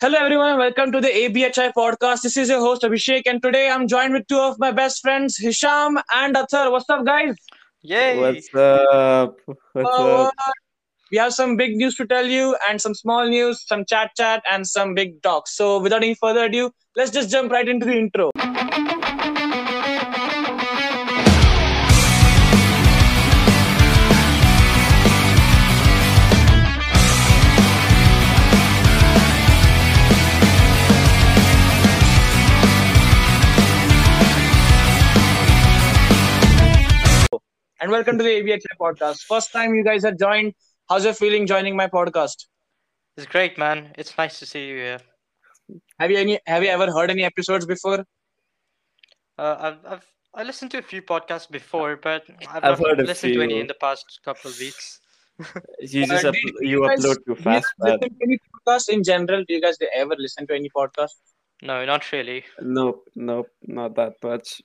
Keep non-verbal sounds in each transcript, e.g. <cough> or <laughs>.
Hello, everyone, and welcome to the ABHI podcast. This is your host Abhishek, and today I'm joined with two of my best friends, Hisham and Athar. What's up, guys? Yay! What's up? What's Uh, up? we have some big news to tell you, and some small news, some chat chat, and some big talks. So, without any further ado, let's just jump right into the intro. And welcome to the ABHI podcast. First time you guys have joined. How's your feeling joining my podcast? It's great, man. It's nice to see you here. Have you any? Have you ever heard any episodes before? Uh, I've, I've I listened to a few podcasts before, but I've, I've not heard a listened to any in the past couple of weeks. <laughs> You just Uh, up, do you guys- upload too do you fast, guys listen to any podcast in general? Do you guys ever listen to any podcast? No, not really. Nope, nope, not that much.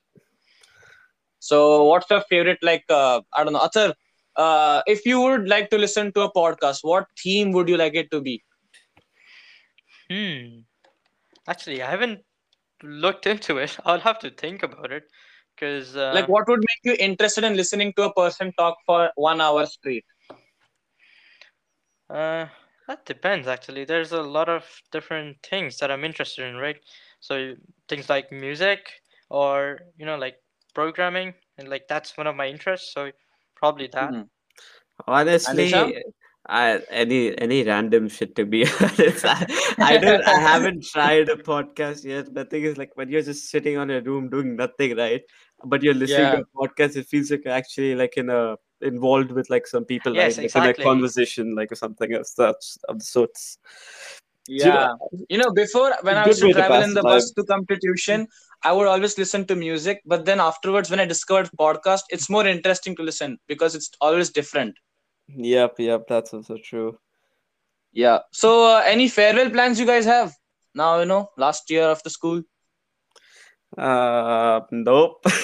So, what's your favorite? Like, uh, I don't know, Athar. Uh, if you would like to listen to a podcast, what theme would you like it to be? Hmm. Actually, I haven't looked into it. <laughs> I'll have to think about it, because uh, Like, what would make you interested in listening to a person talk for one hour straight? uh, that depends. Actually, there's a lot of different things that I'm interested in, right? So things like music, or you know, like programming, and like that's one of my interests. So probably that. Mhm. Honestly, I any any random shit to be <laughs> honest. I, I don't I haven't <laughs> tried a podcast yet. The thing is like when you're just sitting on a room doing nothing, right? But you're listening to a podcast, it feels like you're actually like in a involved with like some people, Yes, right? Like in a conversation, like or something of such of the sorts. you know, Yeah. You know, before when I Good used to travel in the the bus to come to tuition, I would always listen to music. But then afterwards, when I discovered podcast, it's more interesting to listen because it's always different. Yep, yep, that's also true. Yeah. So, uh, any farewell plans you guys have now? You know, last year of the school. Uh, nope. <laughs>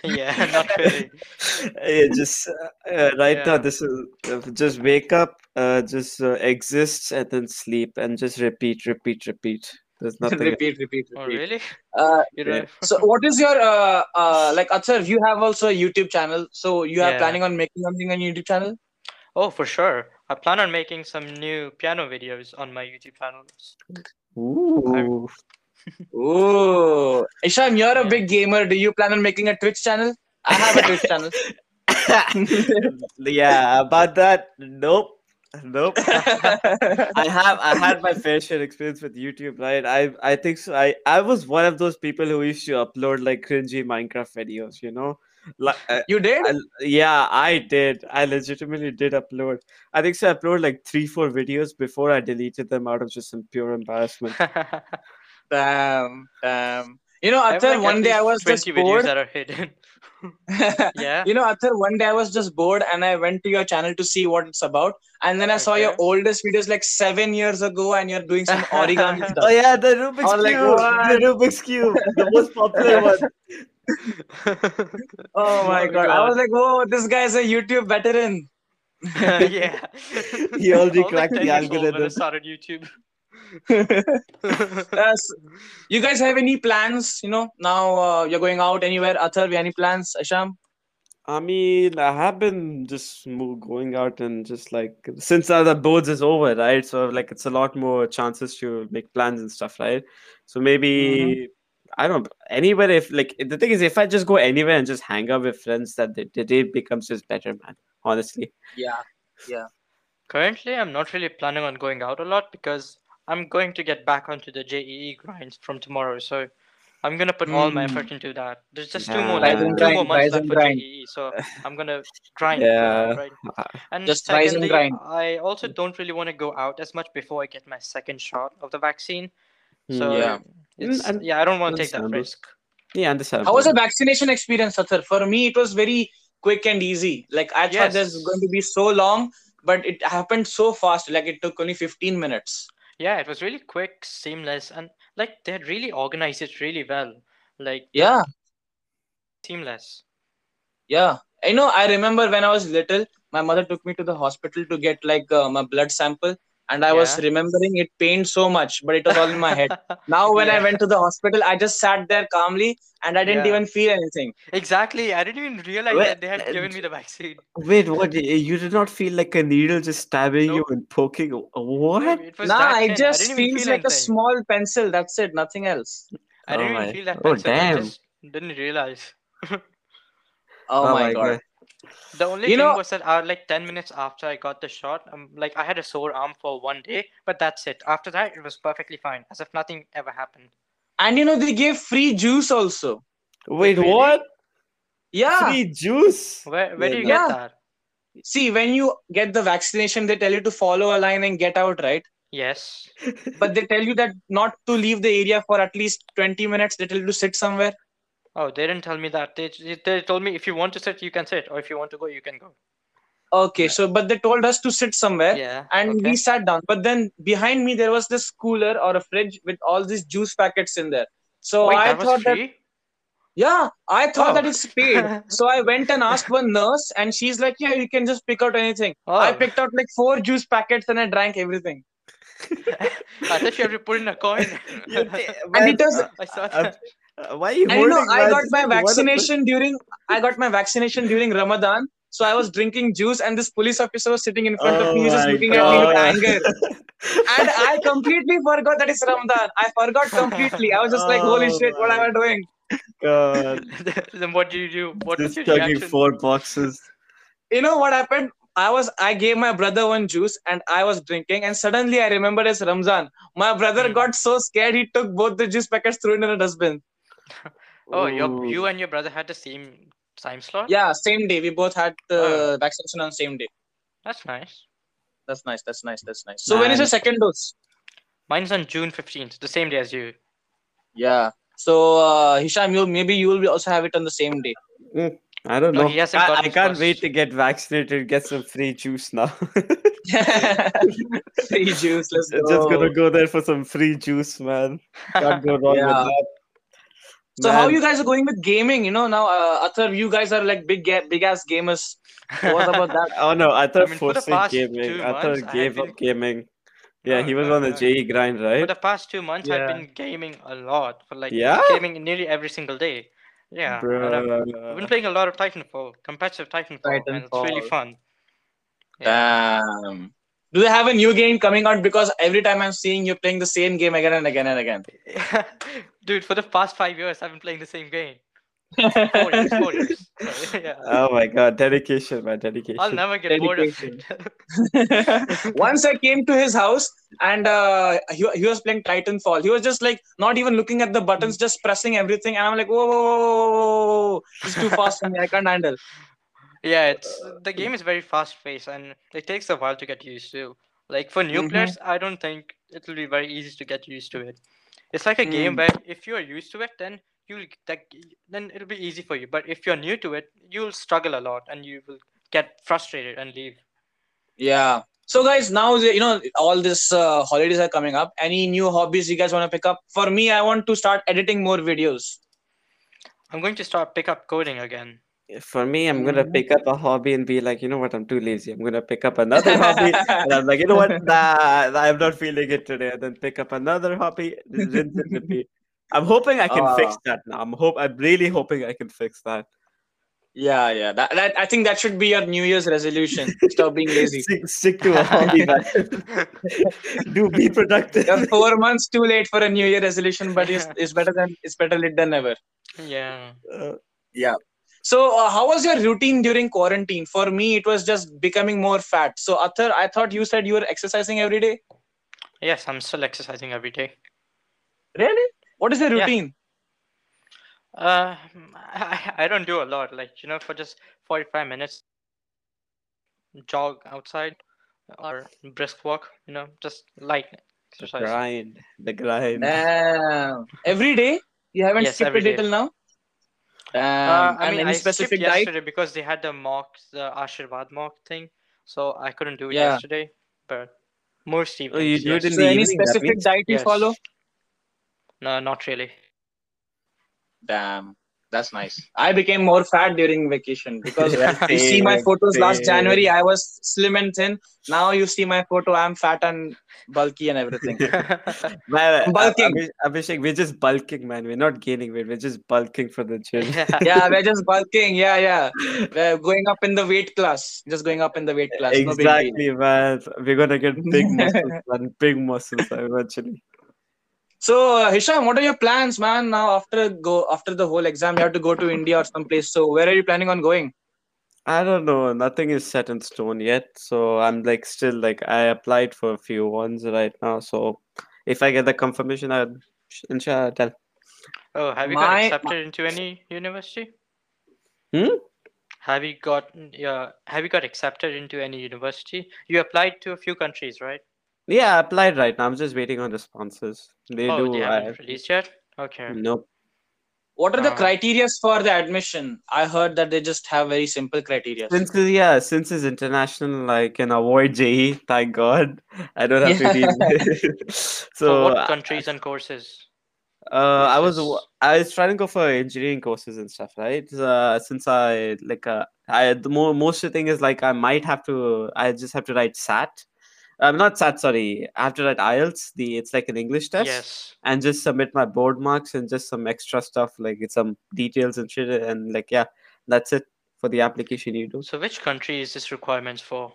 <laughs> yeah, not really. <laughs> yeah, just uh, uh, right now this is uh, just wake up uh, just uh, exist and then sleep and just repeat repeat repeat there's <laughs> nothing repeat, repeat, Oh, really? Uh, Yeah. so, <laughs> what is your uh, uh, like, Athar? You have also a YouTube channel. So, you are Yeah. planning on making something on YouTube channel? Oh, for sure. I plan on making some new piano videos on my YouTube channel. Ooh. <laughs> Ooh, Hisham, you're a big gamer. Do you plan on making a Twitch channel? I have a Twitch channel. yeah about that nope nope <laughs> i have i had my fair share experience with youtube right i i think so i i was one of those people who used to upload like cringy minecraft videos you know like uh, you did? I, yeah, I did. I legitimately did upload. I think so. I uploaded like three, four videos before I deleted them out of just some pure embarrassment. <laughs> Damn, damn. You know, I have, Athar, like, one day I was just bored. that are hidden. <laughs> Yeah. You know, Athar, one day I was just bored and I went to your channel to see what it's about. And then I saw your oldest videos like seven years ago and you're doing some origami <laughs> oh yeah, the Rubik's I was like, cube, the Rubik's cube, the <laughs> most popular one. Oh my Oh god. I was like, whoa, this guy's a YouTube veteran. yeah. He already I was, like, cracked the years old when I algorithm. started YouTube. <laughs> Yes. You guys have any plans? You know, now uh, you're going out anywhere. Athar, any plans, Hisham? I mean, I have been just mo- going out and just like since now the boards is over, right? So like it's a lot more chances to make plans and stuff, right? So maybe I don't anywhere if like the thing is if I just go anywhere and just hang out with friends, that the, the day becomes just better, man. Honestly. Yeah. Yeah. Currently, I'm not really planning on going out a lot because I'm going to get back onto the JEE grind from tomorrow. So I'm gonna put all my Mm. effort into that. There's just two Yeah. more Rise left, and two more months left for grind. JEE. So I'm gonna grind. Yeah. that, right? And Just rise and secondly, grind. I also don't really want to go out as much before I get my second shot of the vaccine. Hmm. So Yeah. it's and- yeah, I don't want to take that risk. Yeah, understand. How was the vaccination experience, Athar? For me, it was very quick and easy. Like I thought there's Yes. going to be so long, but it happened so fast. Like it took only 15 minutes. Yeah, it was really quick, seamless, and like they had really organized it really well. Like Yeah, seamless. yeah. I know. I remember when I was little, my mother took me to the hospital to get like uh, my blood sample, and I was remembering it pained so much, but it was all in my head. <laughs> Now, when I went to the hospital, I just sat there calmly and I didn't Yeah. even feel anything. Exactly. I didn't even realize Well, that they had uh, given me the vaccine. Wait, what? You did not feel like a needle just stabbing you and poking? No, What? it was Nah, it. I just feels feel like a small pencil. That's it, nothing else. I Oh didn't my- even feel that oh, pencil. I damn. just didn't realize. <laughs> Oh, my god. The only You thing know- was that uh, like 10 minutes after I got the shot, um, like I had a sore arm for one day, but that's it. After that, it was perfectly fine, as if nothing ever happened. And you know, they gave free juice also. Wait, really? what? Yeah. Free juice? Where where do you Yeah. get that? See, when you get the vaccination, they tell you to follow a line and get out, right? Yes. But they tell you that not to leave the area for at least 20 minutes. They tell you to sit somewhere. Oh, they didn't tell me that. They they told me if you want to sit, you can sit, or if you want to go, you can go. Okay, so but they told us to sit somewhere. Yeah. and okay. we sat down. But then behind me there was this cooler or a fridge with all these juice packets in there. So Wait, I that was thought that yeah, I thought that Oh. it's paid. <laughs> so I went and asked one nurse, and she's like, "Yeah, you can just pick out anything." I Oh. picked out like four juice packets and I drank everything. <laughs> I thought you have to put in a coin. <laughs> You ta- And man, it was, I saw uh, that. Why are you and you know, I got my vaccination during I got my vaccination during Ramadan. So I was drinking juice, and this police officer was sitting in front of me, Oh He was just my looking at me with anger. <laughs> and I completely forgot that it's Ramadan. I forgot completely. I was just like, "Holy Oh shit, what am I doing?" God, <laughs> then what do you do? What was just your chugging reaction? four boxes. you know what happened i was i gave my brother one juice and i was drinking and suddenly i remembered it's ramzan my brother Hmm. got so scared he took both the juice packets threw it in a dustbin <laughs> Oh, your you and your brother had the same time slot. yeah same day we both had the Oh. vaccination on same day That's nice. that's nice that's nice that's nice so when is your second dose Mine's on June 15th, the same day as you. yeah so uh, hisham you maybe you will also have it on the same day I don't No, know. he I, I can't first. wait to get vaccinated, get some free juice now. <laughs> free juice let's go <laughs> Just gonna go there for some free juice, man. Can't go wrong Yeah. with that. So how you guys are going with gaming you know now uh, Athar, you guys are like big big ass gamers what about that <laughs> Oh no, I thought mean, for the past gaming. two I months, thought gave been- up gaming. Yeah, No, he was no, on the no. JEE grind, right? For the past two months, I've been gaming a lot. For like Yeah? gaming nearly every single day. Yeah, and I've, I've been playing a lot of Titanfall, competitive Titanfall, and it's really fun. Yeah. Damn. Do they have a new game coming out? Because every time I'm seeing you playing the same game again and again and again. <laughs> Dude, for the past five years, I've been playing the same game. Four years, four years. <laughs> <laughs> Yeah. Oh my god, dedication, my dedication. I'll never get bored of it. Once I came to his house and uh, he, he was playing Titanfall. He was just like not even looking at the buttons, just pressing everything. And I'm like, whoa, whoa, whoa, whoa, whoa, whoa. It's too fast for me. I can't handle. Yeah, it's the game is very fast paced and it takes a while to get used to. Like for new Mhm. players, I don't think it will be very easy to get used to it. It's like a game Mm. where if you are used to it, then you'll that, then it'll be easy for you. But if you're new to it, you'll struggle a lot and you will get frustrated and leave. Yeah. So guys, now you know all these uh, holidays are coming up. Any new hobbies you guys want to pick up? For me, I want to start editing more videos. I'm going to start pick up coding again. For me, I'm gonna Mhm. pick up a hobby and be like, you know what, I'm too lazy. I'm gonna pick up another hobby, and I'm like, you know what, <laughs> nah, I'm not feeling it today. And then pick up another hobby, rinse and repeat. I'm hoping I can fix Ah. that now. I'm hope I'm really hoping I can fix that. Yeah, yeah. That, that I think that should be your New Year's resolution. Stop being lazy. stick, stick to a hobby, man. <laughs> Do be productive. You're four months too late for a New Year resolution, but it's, <laughs> it's better than it's better late than never. yeah. Uh, So, uh, how was your routine during quarantine? For me, it was just becoming more fat. So, Athar, I thought you said you were exercising every day. Yes, I'm still exercising every day. Really? What is the Yeah. routine? Uh, I, I don't do a lot. Like you know, for just 45 minutes, jog outside or brisk walk. You know, just light the exercise. grind, the grind. Damn. Every day? You haven't Yes, skipped every a day day. till now? Uh, I mean, any I specific skipped diet? yesterday because they had the mock, the Ashirvad mock thing, so I couldn't do it Yeah. yesterday. But most Oh, you evenings, do it in So, the any evening, specific diet you Yes. follow? No, not really. Damn. That's nice. I became more fat during vacation because Yeah, <laughs> you see my same, photos last. January. I was slim and thin. Now you see my photo. I'm fat and bulky and everything. Man, <laughs> bulking. Abhishek, we're just bulking, man. We're not gaining weight. We're just bulking for the gym. yeah. <laughs> yeah, we're just bulking. Yeah, yeah. We're going up in the weight class. Just going up in the weight class. No exactly, man. We're gonna get big muscles, man. Big muscles eventually. So uh, Hisham, what are your plans, man? Now after go after the whole exam, you have to go to India or someplace. So where are you planning on going? I don't know. Nothing is set in stone yet. So I'm like still like I applied for a few ones right now. So if I get the confirmation, I'll inshallah tell. Oh, have you My- got accepted into any university? Hmm? Have you got yeah? Have you got accepted into any university? You applied to a few countries, right? Yeah, I applied right now. I'm just waiting on the sponsors. They oh, do. they haven't I, released yet. Okay. nope. What are the Uh, criterias for the admission? I heard that they just have very simple criteria. Since yeah, since it's international, I can avoid JEE. Thank God, I don't have to deal. with <laughs> For so what uh, countries and courses? Uh, I was I was trying to go for engineering courses and stuff, right? Uh, since I like uh, I the more most of the thing is like I might have to I just have to write SAT. I'm not SAT, sorry. I have to write IELTS. The it's like an English test, Yes. and just submit my board marks and just some extra stuff like it's some details and shit, and like yeah, that's it for the application you do. So which country is this requirements for?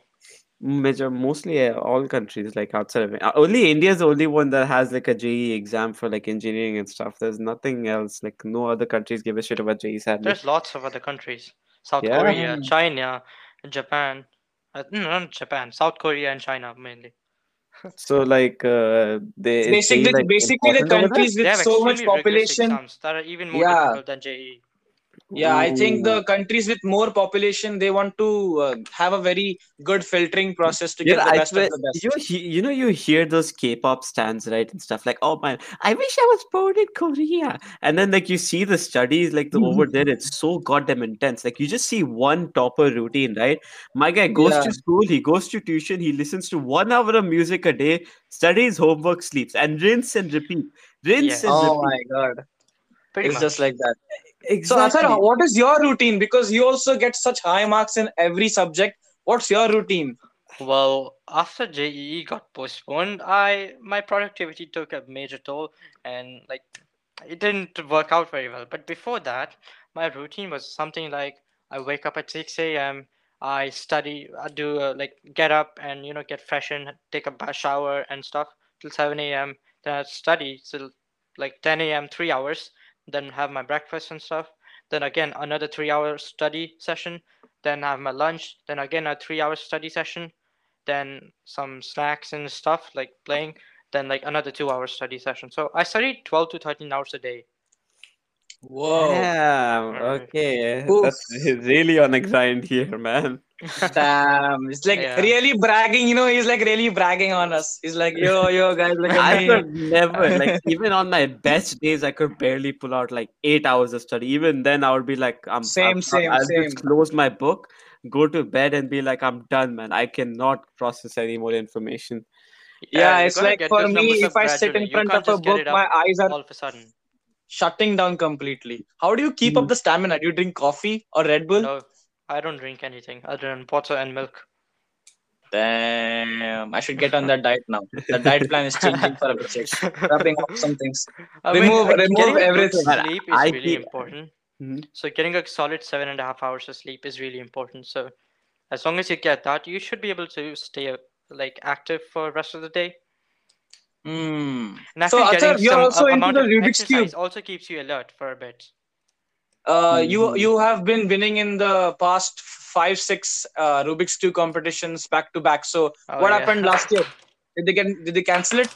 Major mostly uh, all countries like outside of uh, only India is the only one that has like a JEE exam for like engineering and stuff. There's nothing else. Like no other countries give a shit about JEE sadly. There's lots of other countries. South Yeah. Korea, China, Japan. Uh, no, not Japan. South Korea and China mainly. So like uh, they is basically, JEE, like, basically the important over there? countries with so much population. that are even more Yeah. difficult than E. JEE. Yeah, I think the countries with more population they want to uh, have a very good filtering process to Yeah, get the I best swear, of the best. you you know you hear those K-pop stands right and stuff like oh man I wish I was born in Korea and then like you see the studies like the over there it's so goddamn intense like you just see one topper routine right my guy goes Yeah. to school he goes to tuition he listens to one hour of music a day studies homework sleeps and rinse and repeat rinse Yes. and Oh repeat my god, Pretty it's much. just like that. So, exactly Athar, what is your routine? Because you also get such high marks in every subject. What's your routine? Well, after JEE got postponed, I my productivity took a major toll, and like it didn't work out very well. But before that, my routine was something like I wake up at 6 a.m. I study, I do uh, like get up and you know get fresh and take a bath shower and stuff till 7 a.m. Then I study till like 10 a.m. three hours. Then have my breakfast and stuff. Then again another three hour study session. Then have my lunch. Then again a three hour study session then some snacks and stuff like playing then like another two hour study session so i studied 12 to 13 hours a day Whoa, Damn, Alright. okay Oof. that's really on a grind here man <laughs> damn! It's like Yeah. really bragging. You know, he's like really bragging on us. He's like, yo, yo, guys, look I me. could never like even on my best days I could barely pull out like eight hours of study. Even then I would be like I'm Same, I'm, same, I'll same. just close my book, go to bed and be like I'm done, man. I cannot process any more information. Yeah, it's like for me, if up I sit in front of a book, my eyes are all of a sudden shutting down completely. How do you keep up Mm. the stamina? Do you drink coffee or Red Bull? no i don't drink anything other than water and milk Damn, I should get on that diet now. The diet plan is changing for a bit. <laughs> Wrapping up some things. I Remove- like, remove getting a good everything. Sleep is I really feel- important Mhm. so getting a solid seven and a half hours of sleep is really important so as long as you get that you should be able to stay like active for the rest of the day Hmm. and So, feel Athar, you're some also a- into amount the of Rubik's exercise Cube. also keeps you alert for a bit Uh, you Mhm. you have been winning in the past five six uh, Rubik's Cube competitions back to back. So Oh, what yeah. happened last year? Did they get did they cancel it?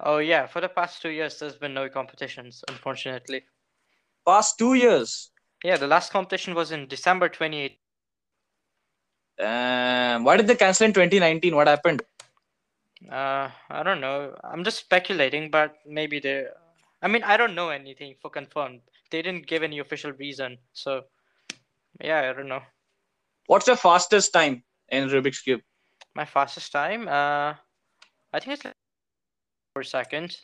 Oh yeah, for the past two years, there's been no competitions, unfortunately. Past two years. Yeah, the last competition was in December 28. Um, why did they cancel in 2019? What happened? Uh, I don't know. I'm just speculating, but maybe they. I mean, I don't know anything for confirmed. They didn't give any official reason, so yeah, I don't know. What's your fastest time in Rubik's Cube? My fastest time, uh, I think it's like per second.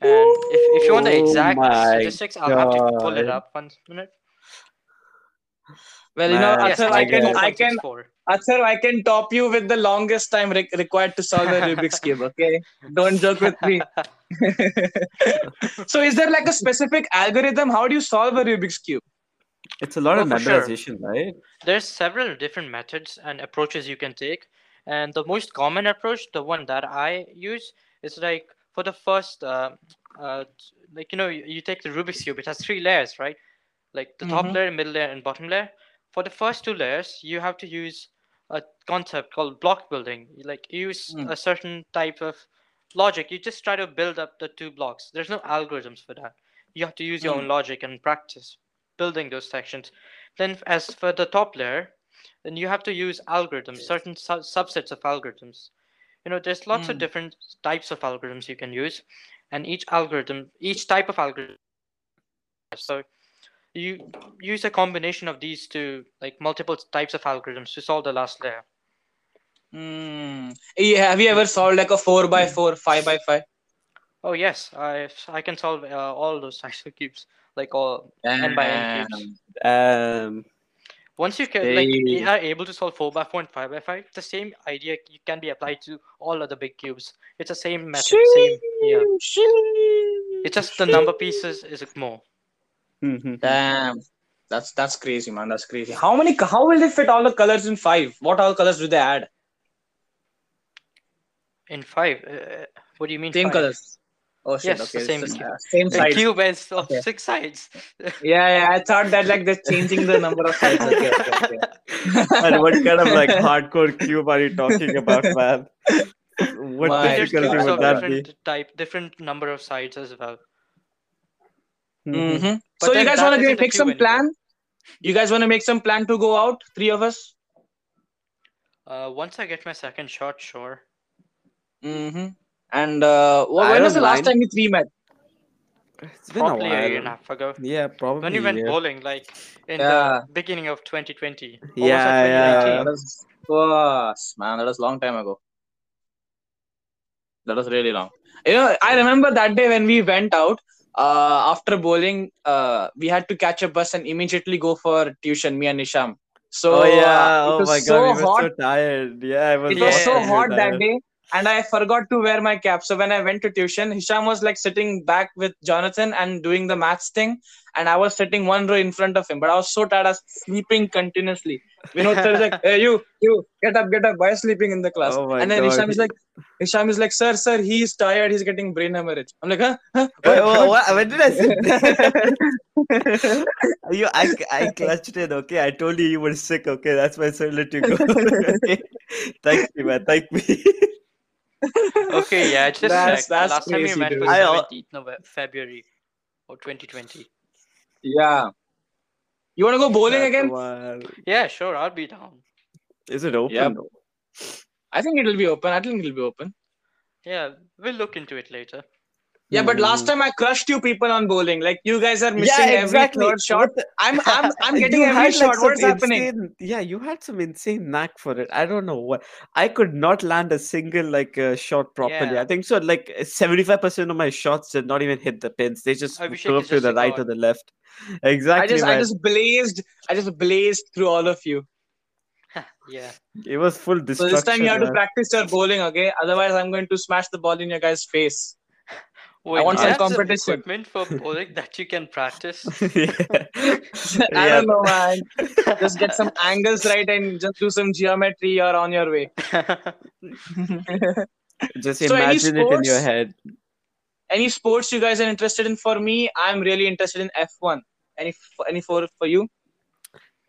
And if, if you want the Oh exact my statistics, I'll have to pull it God. up one minute. Well, you know, Man, Yes, Athar, I can, I can, 94.64. Athar, I can top you with the longest time re- required to solve a Rubik's <laughs> cube. Okay, don't joke with me. <laughs> <laughs> so, is there like a specific algorithm? How do you solve a Rubik's cube? It's a lot Oh, of for sure. memorization, right? There's several different methods and approaches you can take. And the most common approach, the one that I use, is like for the first, uh, uh, like, you know, you, you take the Rubik's Cube, it has three layers, right? Like the top Mhm. layer, middle layer, and bottom layer. For the first two layers, you have to use a concept called block building. Like, you use Mm. a certain type of logic. You just try to build up the two blocks. There's no algorithms for that. You have to use your Mm. own logic and practice building those sections. Then, as for the top layer, then you have to use algorithms, certain su- subsets of algorithms. You know, there's lots of Mm. different types of algorithms you can use, and each algorithm, each type of algorithm. So, you use a combination of these two, like multiple types of algorithms to solve the last layer. Hmm. Yeah, have you ever solved like a four by four, five by five? Oh yes, I I can solve uh, all those <laughs> types of cubes, like all n by n cubes. Um, Once you can like you are able to solve four by four and five by five, the same idea can be applied to all other big cubes. It's the same method, same yeah. It's just the number pieces is more. mhm. Damn, that's that's crazy, man. That's crazy. How many? How will they fit all the colors in five? What all colors do they add? In five, uh, what do you mean? Same five? colors. Oh shit. Yes, okay, same it's just, uh, same A size. cube is of Okay. six sides. <laughs> Yeah, yeah. I thought that like they're changing the number of sides. Okay, okay, okay. <laughs> and what kind of like hardcore cube are you talking about, man? What My difficulty would of that be? different type, different number of sides as well. Mhm. hmm So you guys want to make some cube anymore. plan? You guys want to make some plan to go out? Three of us. Uh, once I get my second shot, sure. Mm-hmm. And uh, wh- when was don't the last time you three met? It's been a Probably a year and a while. half ago. Yeah, probably. When you went yeah. bowling, like in Yeah. the beginning of 2020. Yeah, that yeah. 2019? That was, was man. That was a long time ago. That was really long. You know, I remember that day when we went out. Uh, after bowling, uh, we had to catch a bus and immediately go for tuition. Me and Hisham. So oh yeah! uh, oh was my so god, we were hot. so tired. Yeah, I was. it was so hot that day and i forgot to wear my cap so when i went to tuition hisham was like sitting back with jonathan and doing the maths thing and i was sitting one row in front of him but i was so tired i was sleeping continuously vinod sir is like <laughs> hey you you get up get up why are you sleeping in the class Oh and then God. hisham is like hisham is like sir sir he's tired he's getting brain hemorrhage i'm like huh, huh? What? what, what, when did I say <laughs> <laughs> you, I, I clutched it. Okay, I told you you were sick. Okay, that's why I said let you go. okay. Thank you, man. Thank me. Okay, yeah, I just That's- checked. that's Last time we met dude. was I al- 17th November, February or 2020. yeah you want to go bowling That's again wild. Yeah, sure, I'll be down. Is it open? Yep. i think it'll be open i think it'll be open Yeah, we'll look into it later. Yeah, but last Hmm. time I crushed you people on bowling. Like you guys are missing Yeah, every exactly. third shot. The- <laughs> I'm I'm <laughs> I'm getting every had, shot. some What's happening? insane- yeah, you had some insane knack for it. I don't know what. I could not land a single like uh, shot properly. Yeah. I think so. Like seventy-five percent of my shots did not even hit the pins. They just curved to the right or the left. Exactly, I just I just blazed. I just blazed through all of you. <laughs> yeah. It was full destruction. So this time you have to practice your bowling, okay? Otherwise, I'm going to smash the ball in your guys' face. Wait, want some have competition. equipment for bowling that you can practice? <laughs> yeah. <laughs> I Yeah. don't know, man. Just get some <laughs> angles right and just do some geometry. You're on your way. Just So any imagine it in your head. any sports you guys are interested in? For me, I'm really interested in F1. Any any for for you?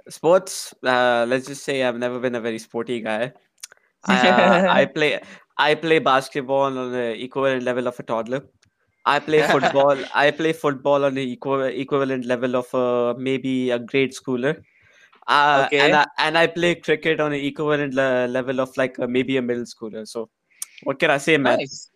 Sports. Uh, let's just say I've never been a very sporty guy. I, uh, I play I play basketball on the equivalent level of a toddler. I play <laughs> football. I play football on the equi- equivalent level of uh, maybe a grade schooler. Uh, Okay. and I, and I play cricket on the equivalent le- level of like uh, maybe a middle schooler. So, what can I say, man? Nice.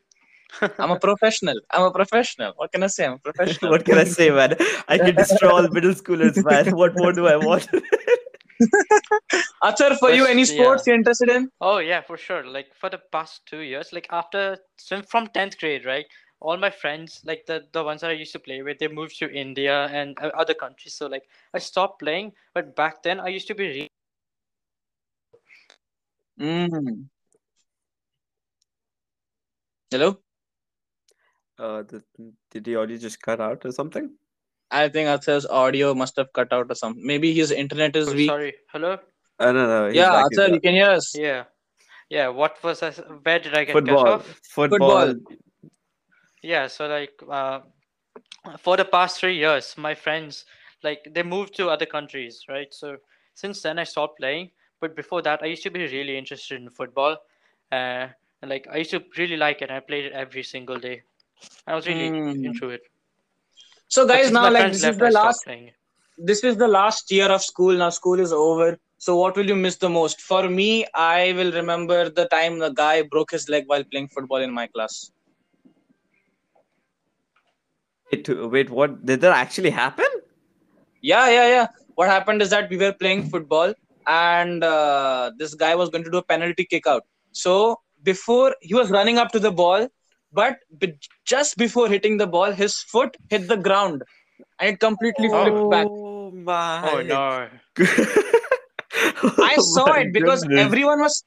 I'm a professional. I'm a professional. What can I say? I'm a professional. <laughs> what can I say, man? I can destroy all middle schoolers, man. What more do I want? <laughs> Athar, for you, any sports you're interested in? Oh yeah, for sure. Like for the past two years, like after since from tenth grade, right? All my friends, like the the ones that I used to play with, they moved to India and uh, other countries. So like I stopped playing. But back then, I used to be really Mm. Hello? Uh, did, did the audio just cut out or something? I think Athar's audio must have cut out or something. Maybe his internet is Oh, weak. sorry. Hello. No, no. he's Yeah, back, he's you can hear us. Yeah, yeah. What was I? Where did I get cut Football. off? Football. Yeah, so like uh, for the past three years, my friends like they moved to other countries, right? So since then I stopped playing. But before that, I used to be really interested in football, uh, and like I used to really like it. I played it every single day. I was really Hmm. into it. So guys, now like this is the last this is the last year of school. Now school is over. So what will you miss the most? For me, I will remember the time the guy broke his leg while playing football in my class. Wait, to- wait, what? Did that actually happen? Yeah, yeah, yeah. What happened is that we were playing football and uh, this guy was going to do a penalty kick out. So before he was running up to the ball, but just before hitting the ball, his foot hit the ground and it completely flipped back. Oh my. Oh no! I Oh saw my it because <laughs> goodness. everyone was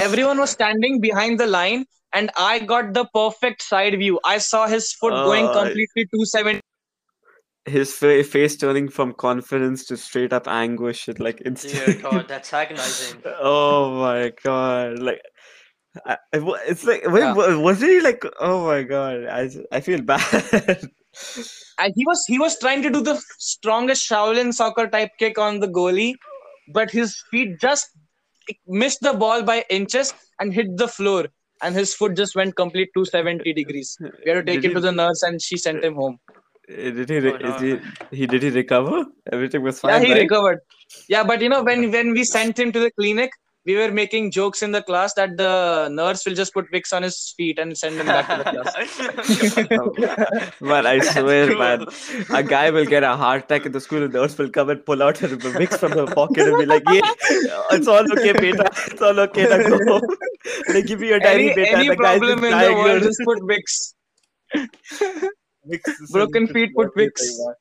everyone was standing behind the line and I got the perfect side view. I saw his foot going Oh, completely 270 his fa- face turning from confidence to straight up anguish at like Dear instant. God, that's agonizing. <laughs> oh my god! Like, I, I it's like wait, Yeah. was he like? Oh my god! I I feel bad. <laughs> and he was he was trying to do the strongest Shaolin soccer type kick on the goalie, but his feet just missed the ball by inches and hit the floor, and his foot just went complete 270 degrees. We had to take Did him to the nurse, and she sent him home. Eh, did he? re- Oh, no. he? He did he recover? Everything was fine. Yeah, he right? recovered. Yeah, but you know when when we sent him to the clinic, we were making jokes in the class that the nurse will just put Vicks on his feet and send him back to the class. <laughs> Man, I swear, man. A guy will get a heart attack in the school, and the nurse will come and pull out her mix from her pocket and be like, "Yeah, it's all okay, beta. It's all okay. Now go home. <laughs> They give you your diary, any beta." any the problem in the world, just put Vicks. Vicks broken feet, put everything, Vicks. man.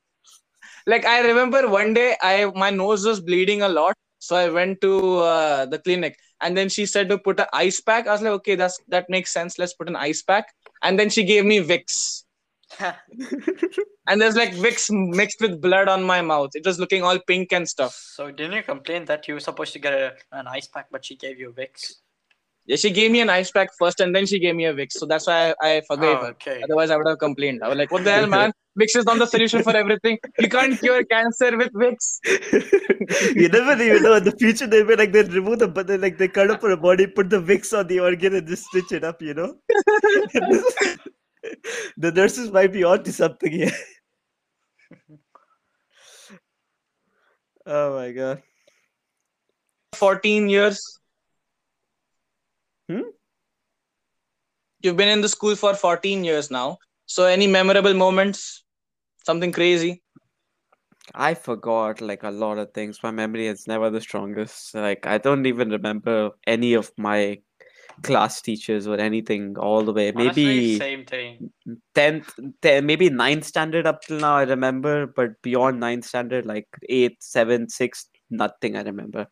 like I remember one day I my nose was bleeding a lot, so I went to uh, the clinic, and then she said to put an ice pack. I was like, okay, that's that makes sense. Let's put an ice pack, and then she gave me Vicks, <laughs> and there's like Vicks mixed with blood on my mouth. It was looking all pink and stuff. so didn't you complain that you were supposed to get a, an ice pack, but she gave you Vicks? Yeah, she gave me an ice pack first, and then she gave me a Vicks. So that's why I, I forgave Oh, her. okay. Otherwise, I would have complained. I was like, what the hell, <laughs> man? Vicks is not the solution for everything. You can't cure cancer with Vicks. <laughs> you never even know. In the future, they'll be like they remove the, but they like they cut up her body, put the Vicks on the organ, and just stitch it up. You know. <laughs> the nurses might be onto something here. oh my god. 14 years. Hmm? You've been in the school for 14 years now. So, any memorable moments? Something crazy? I forgot like a lot of things. My memory is never the strongest. Like I don't even remember any of my class teachers or anything all the way. Honestly, Maybe same thing. 10th, 10, maybe 9th standard up till now I remember, but beyond 9th standard, like 8th, 7th, 6th, nothing I remember.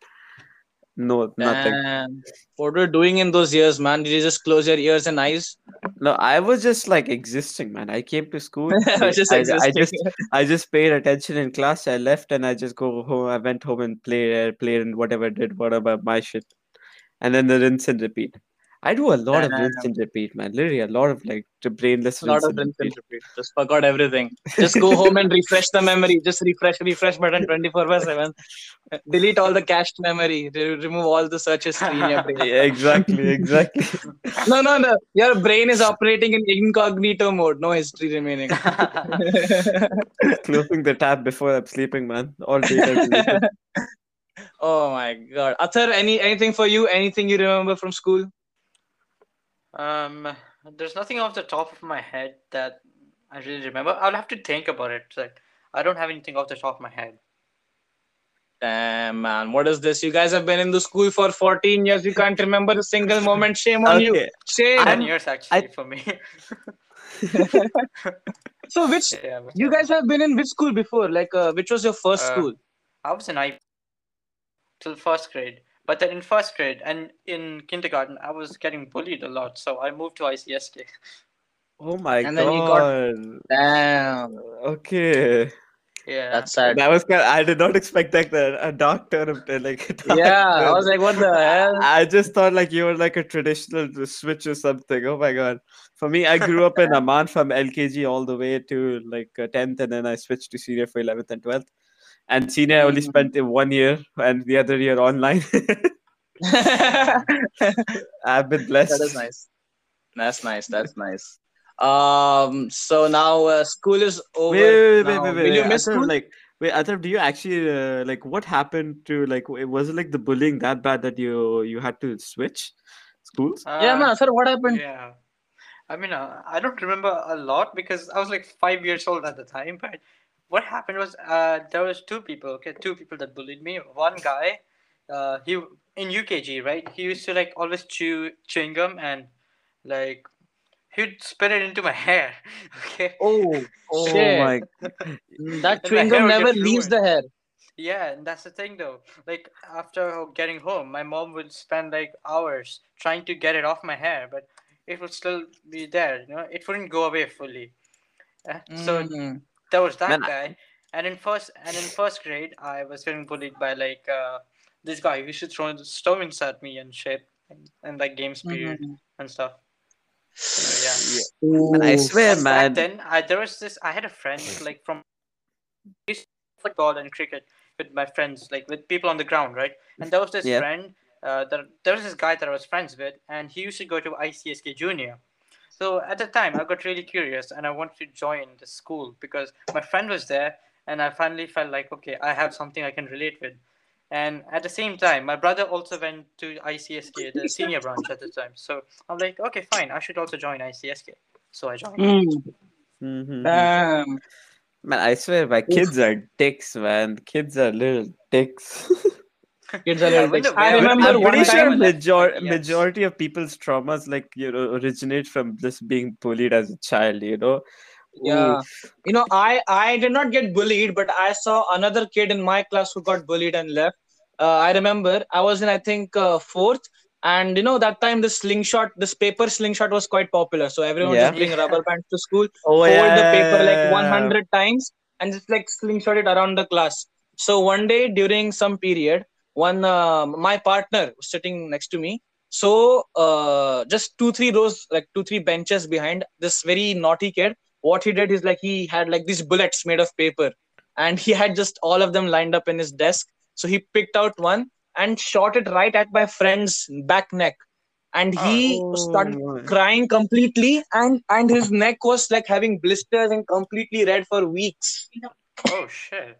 No, nothing. Damn. What were you doing in those years, man? Did you just close your ears and eyes? No, I was just like existing, man. I came to school. <laughs> I just I, I just I just paid attention in class. I left and I just go home. I went home and played, uh, played and whatever did, whatever my shit, and then the rinse and repeat. I do a lot of rinse and repeat, man. Literally a lot of like brainless A lot rinse of rinse and repeat. Just forgot everything. Just go home and refresh the memory. Just refresh, refresh button 24 by 7. Delete all the cached memory. Re- remove all the search history in your brain. Yeah, <laughs> exactly, exactly. <laughs> No, no, no. Your brain is operating in incognito mode. No history remaining. <laughs> Closing the tab before I'm sleeping, man. All data oh my god. Athar, any anything for you? Anything you remember from school? Um, there's nothing off the top of my head that I really remember. I'll have to think about it. Like, I don't have anything off the top of my head. Damn man, what is this? You guys have been in the school for 14 years. You can't remember a single moment. Shame on you. Shame. Ten years actually for me. <laughs> So which Yeah, you guys have been in which school before? Like uh, which was your first Uh, school? I was in I till first grade, but then in first grade and in kindergarten, I was getting bullied a lot, so I moved to ICSK. Oh my And then you got- god. Damn, Okay. Yeah, that's sad. That was kind I did not expect like the a dark turn of the, like <laughs> a dark Yeah, I was like, what the hell? I just thought like you were like a traditional switch or something. Oh my god. For me, I grew up in <laughs> Amman from LKG all the way to like uh, 10th, and then I switched to senior for 11th and 12th. And senior, I only Mhm. spent in one year, and the other year online. <laughs> I've been blessed. That is nice. That's nice. That's nice. Um. So now uh, school is over. Wait, wait, wait, wait, wait, Will you miss Athar, school? like, wait, Athar, do you actually uh, like what happened to like? w- Was it like the bullying that bad that you you had to switch schools? yeah, Uh, man. Sir, what happened? Yeah. I mean, uh, I don't remember a lot because I was like five years old at the time. But what happened was uh, there was two people, okay, two people that bullied me. One guy, uh, he in UKG, right? He used to like always chew chewing gum and like he'd spit it into my <laughs> hair. Okay. Oh, Oh <laughs> shit. my! <laughs> That chewing gum never leaves the hair. Yeah, and that's the thing though. Like after getting home, my mom would spend like hours trying to get it off my hair, but it would still be there. You know, it wouldn't go away fully. Uh, So Mm. There was that Man, guy, and in first and in first grade, I was getting bullied by like uh, this guy who used to throw stones at me and shit, and, and like games period Mhm. and stuff. So, yeah. Man, I Ooh. swear, And man. then, I, there was this. I had a friend <laughs> like from used to play football and cricket with my friends, like with people on the ground, right? And there was this Yeah. friend. Uh, that there was this guy that I was friends with, and he used to go to ICSK Junior. So at the time, I got really curious, and I wanted to join the school because my friend was there, and I finally felt like, okay, I have something I can relate with. And at the same time, my brother also went to ICSK, the <laughs> senior branch at the time. So I'm like, okay, fine, I should also join ICSK. So I joined. Mm. Mhm. Damn. Man, I swear, my kids are dicks, man. Kids are little dicks. <laughs> Kids are I little wonder. I remember I'm pretty sure time. major- Yes. majority of people's traumas, like you know, originate from just being bullied as a child. You know. Yeah. Ooh. You know, I I did not get bullied, but I saw another kid in my class who got bullied and left. Uh, I remember I was in I think uh, fourth, and you know that time the slingshot, this paper slingshot was quite popular. So everyone Yeah. just bring rubber bands to school, <laughs> Oh fold yeah. the paper like 100 times, and just like slingshot it around the class. So one day during some period, one uh, my partner was sitting next to me. So uh, just two three rows, like two three benches behind this very naughty kid what he did is like he had like these bullets made of paper and he had just all of them lined up in his desk so he picked out one and shot it right at my friend's back neck and he started Oh my. crying completely and and his neck was like having blisters and completely red for weeks Oh shit.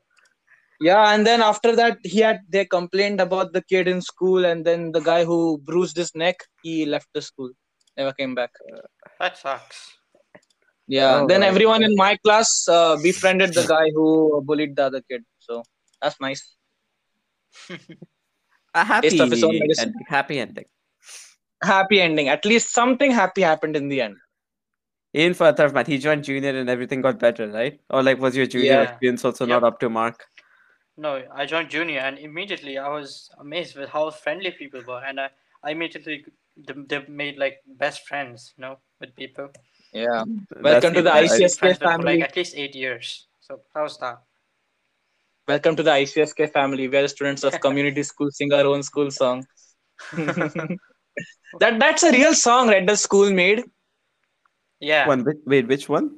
Yeah and then after that he had they complained about the kid in school and then the guy who bruised his neck he left the school never came back That sucks. Yeah. Oh then my everyone in my class uh, befriended the guy who bullied the other kid. So that's nice. A happy, Taste of his own end- happy ending. Happy ending. At least something happy happened in the end. Even for Atharv, man, he joined junior and everything got better, right? Or like, was your junior Yeah. experience also Yep. not up to mark? No, I joined junior, and immediately I was amazed with how friendly people were, and I, I immediately they, they made like best friends, you know, with people. Yeah. That's Welcome to the it, right? I've been ICSK friends for family. like at least eight years. So how was that? Welcome to the ICSK family. We are students of community <laughs> school, sing our own school song. <laughs> that that's a real song, right? The school made. Yeah. One, wait, wait, which one?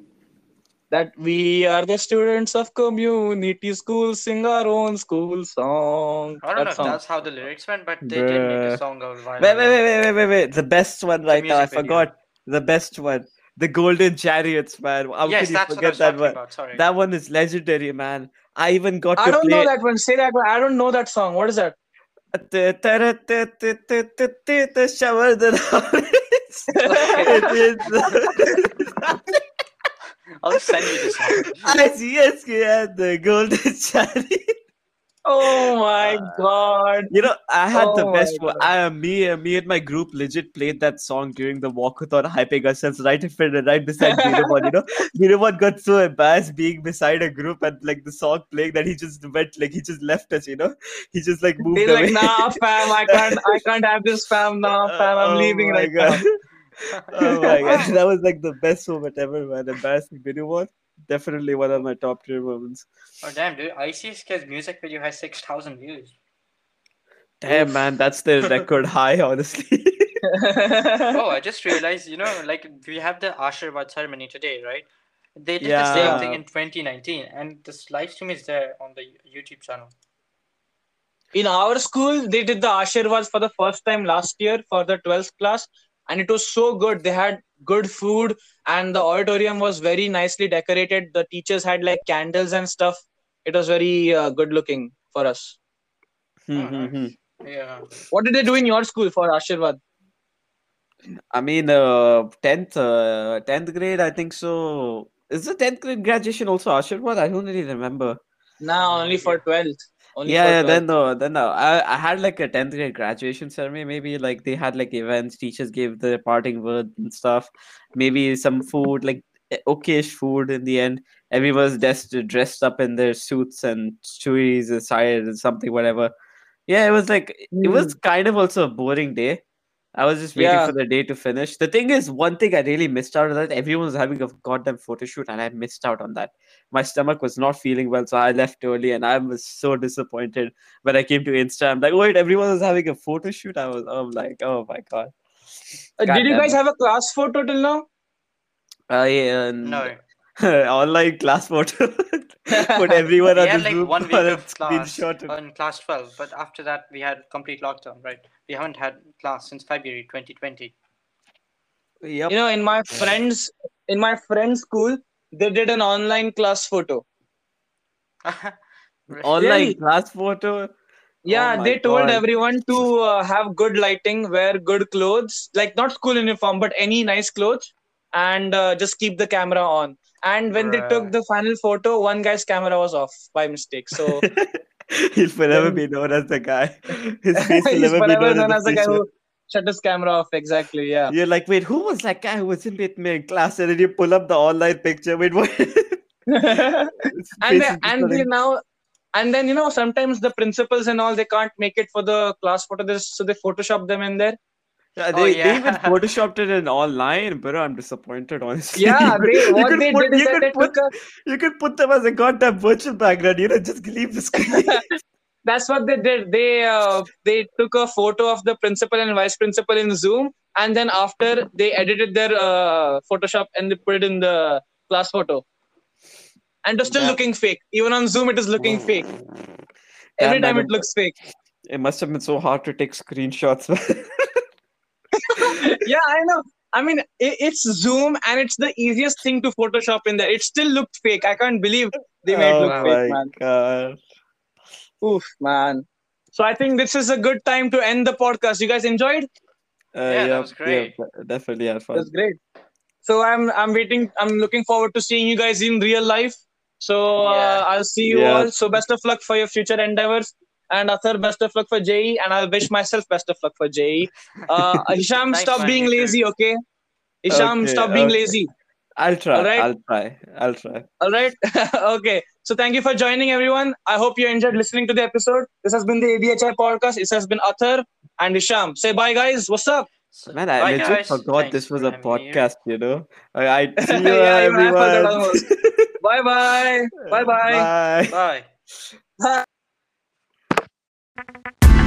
That we are the students of community school, sing our own school song. I don't that know if that's how the lyrics went, but they did make a song out of Wait, wait, wait, wait, wait, wait, wait. The best one right now. I music video. forgot. The best one. The Golden Chariots, man. How Yes, can you that's what I forget that talking one? about. Sorry. That one is legendary, man. I even got to- I to don't play. know that one. Say that one. I don't know that song. What is that? The shower the I'll send you this see, yes, yeah, the golden <laughs> chariot. Oh my god. You know, I had the Oh best my one. I, me, uh, me and my group legit played that song during the walkathon, hyping ourselves right in front, right beside <laughs> Birabon. You know, Birabon got so embarrassed being beside a group and like the song playing that he just went like he just left us. You know, he just like moved He's away. like, nah, fam, I can't, I can't have this, fam. Nah, fam, I'm <laughs> Oh leaving right God. now. Oh <laughs> my god, that was like the best moment ever, man. Embarrassing Birabon. Definitely one of my top tier moments. Oh damn, dude! ICSK's music video has six thousand views. Damn, man, that's the <laughs> record high, honestly. <laughs> Oh, I just realized, you know, like we have the Ashirwad ceremony today, right? They did the same thing in 2019, and this live stream is there on the YouTube channel. In our school, they did the Ashirwads for the first time last year for the 12th class, and it was so good. They had good food, and the auditorium was very nicely decorated. The teachers had like candles and stuff. It was very uh, good looking for us. Hmm, Oh, hmm, hmm. Yeah. What did they do in your school for Ashirwad? I mean, uh, tenth, uh, tenth grade. I think so. Is the tenth grade graduation also Ashirwad? I don't really remember. Nah, only for 12th. Only yeah, yeah. Then no, then no. I, I had like a tenth grade graduation ceremony. Maybe like they had like events. Teachers gave the parting word and stuff. Maybe some food, like okayish food. In the end, everyone was dressed dressed up in their suits and shoes aside and something whatever. Yeah, it was like it hmm. was kind of also a boring day. I was just waiting Yeah. for the day to finish. The thing is, one thing I really missed out on that everyone was having a goddamn photo shoot, and I missed out on that. My stomach was not feeling well, so I left early, and I was so disappointed when I came to Insta. I'm like, wait, everyone was having a photo shoot. I was, I'm like, oh my god. Uh, did you guys have a class photo till now? Uh, yeah, No. <laughs> online class photo. <laughs> Put everyone we on had the like Zoom one week of class screenshot it. in class 12, but after that we had complete lockdown, right? We haven't had class since February 2020. Yep. You know, in my friends, in my friend's school, they did an online class photo. <laughs> Online Really? class photo. Yeah, my they told God. everyone to uh, have good lighting, wear good clothes, like not school uniform, but any nice clothes, and uh, just keep the camera on. And when they took the final photo, one guy's camera was off by mistake. So <laughs> He'll forever Then- be known as the guy. <laughs> His face will he's never be known known as as the guy who shut his camera off. Exactly. Yeah. You're like, wait, who was that guy who was in with me in class? And then you pull up the online picture. Wait, what? <laughs> And face they, is just and they now and then you know sometimes the principals and all they can't make it for the class photo this so they photoshop them in there Yeah, Oh, they, they even yeah. <laughs> photoshopped it in online, but I'm disappointed, honestly. yeah <laughs> You they could- you could they put- did you could put- a, You could put them as a goddamn virtual background, you know, just leave the screen. <laughs> that's what they did. They uh, they took a photo of the principal and vice principal in zoom and then after they edited their uh, photoshop and they put it in the class photo. And was still looking fake. Even on zoom it is looking fake. Every Damn, time it looks fake. It must have been so hard to take screenshots. <laughs> yeah, I know. I mean, i it's Zoom and it's the easiest thing to Photoshop in there. It still looked fake. I can't believe they made it oh look fake, man. god. Oof, man. So I think this is a good time to end the podcast. You guys enjoyed? Uh, Yeah, that was great. yep, definitely had fun. That's great. So I'm I'm waiting. I'm looking forward to seeing you guys in real life. So uh, I'll see you Yeah. all. So best of luck for your future endeavors. And Atharv, best of luck for JEE. And I'll wish myself best of luck for JEE. Uh, <laughs> Hisham, Thanks, stop man. being You lazy, okay? Hisham, Okay, stop being okay. lazy. I'll try. Alright. I'll try. I'll try. All right. <laughs> okay. So thank you for joining, everyone. I hope you enjoyed listening to the episode. This has been the ABHI podcast. This has been Athar and Hisham. Say bye, guys. What's up? So- Man, I bye, legit guys. forgot Thanks this was a having here. podcast, you know. I, I <laughs> see you Yeah, even I forgot everyone. almost. Bye bye. Bye bye. Bye. Bye. Thank you.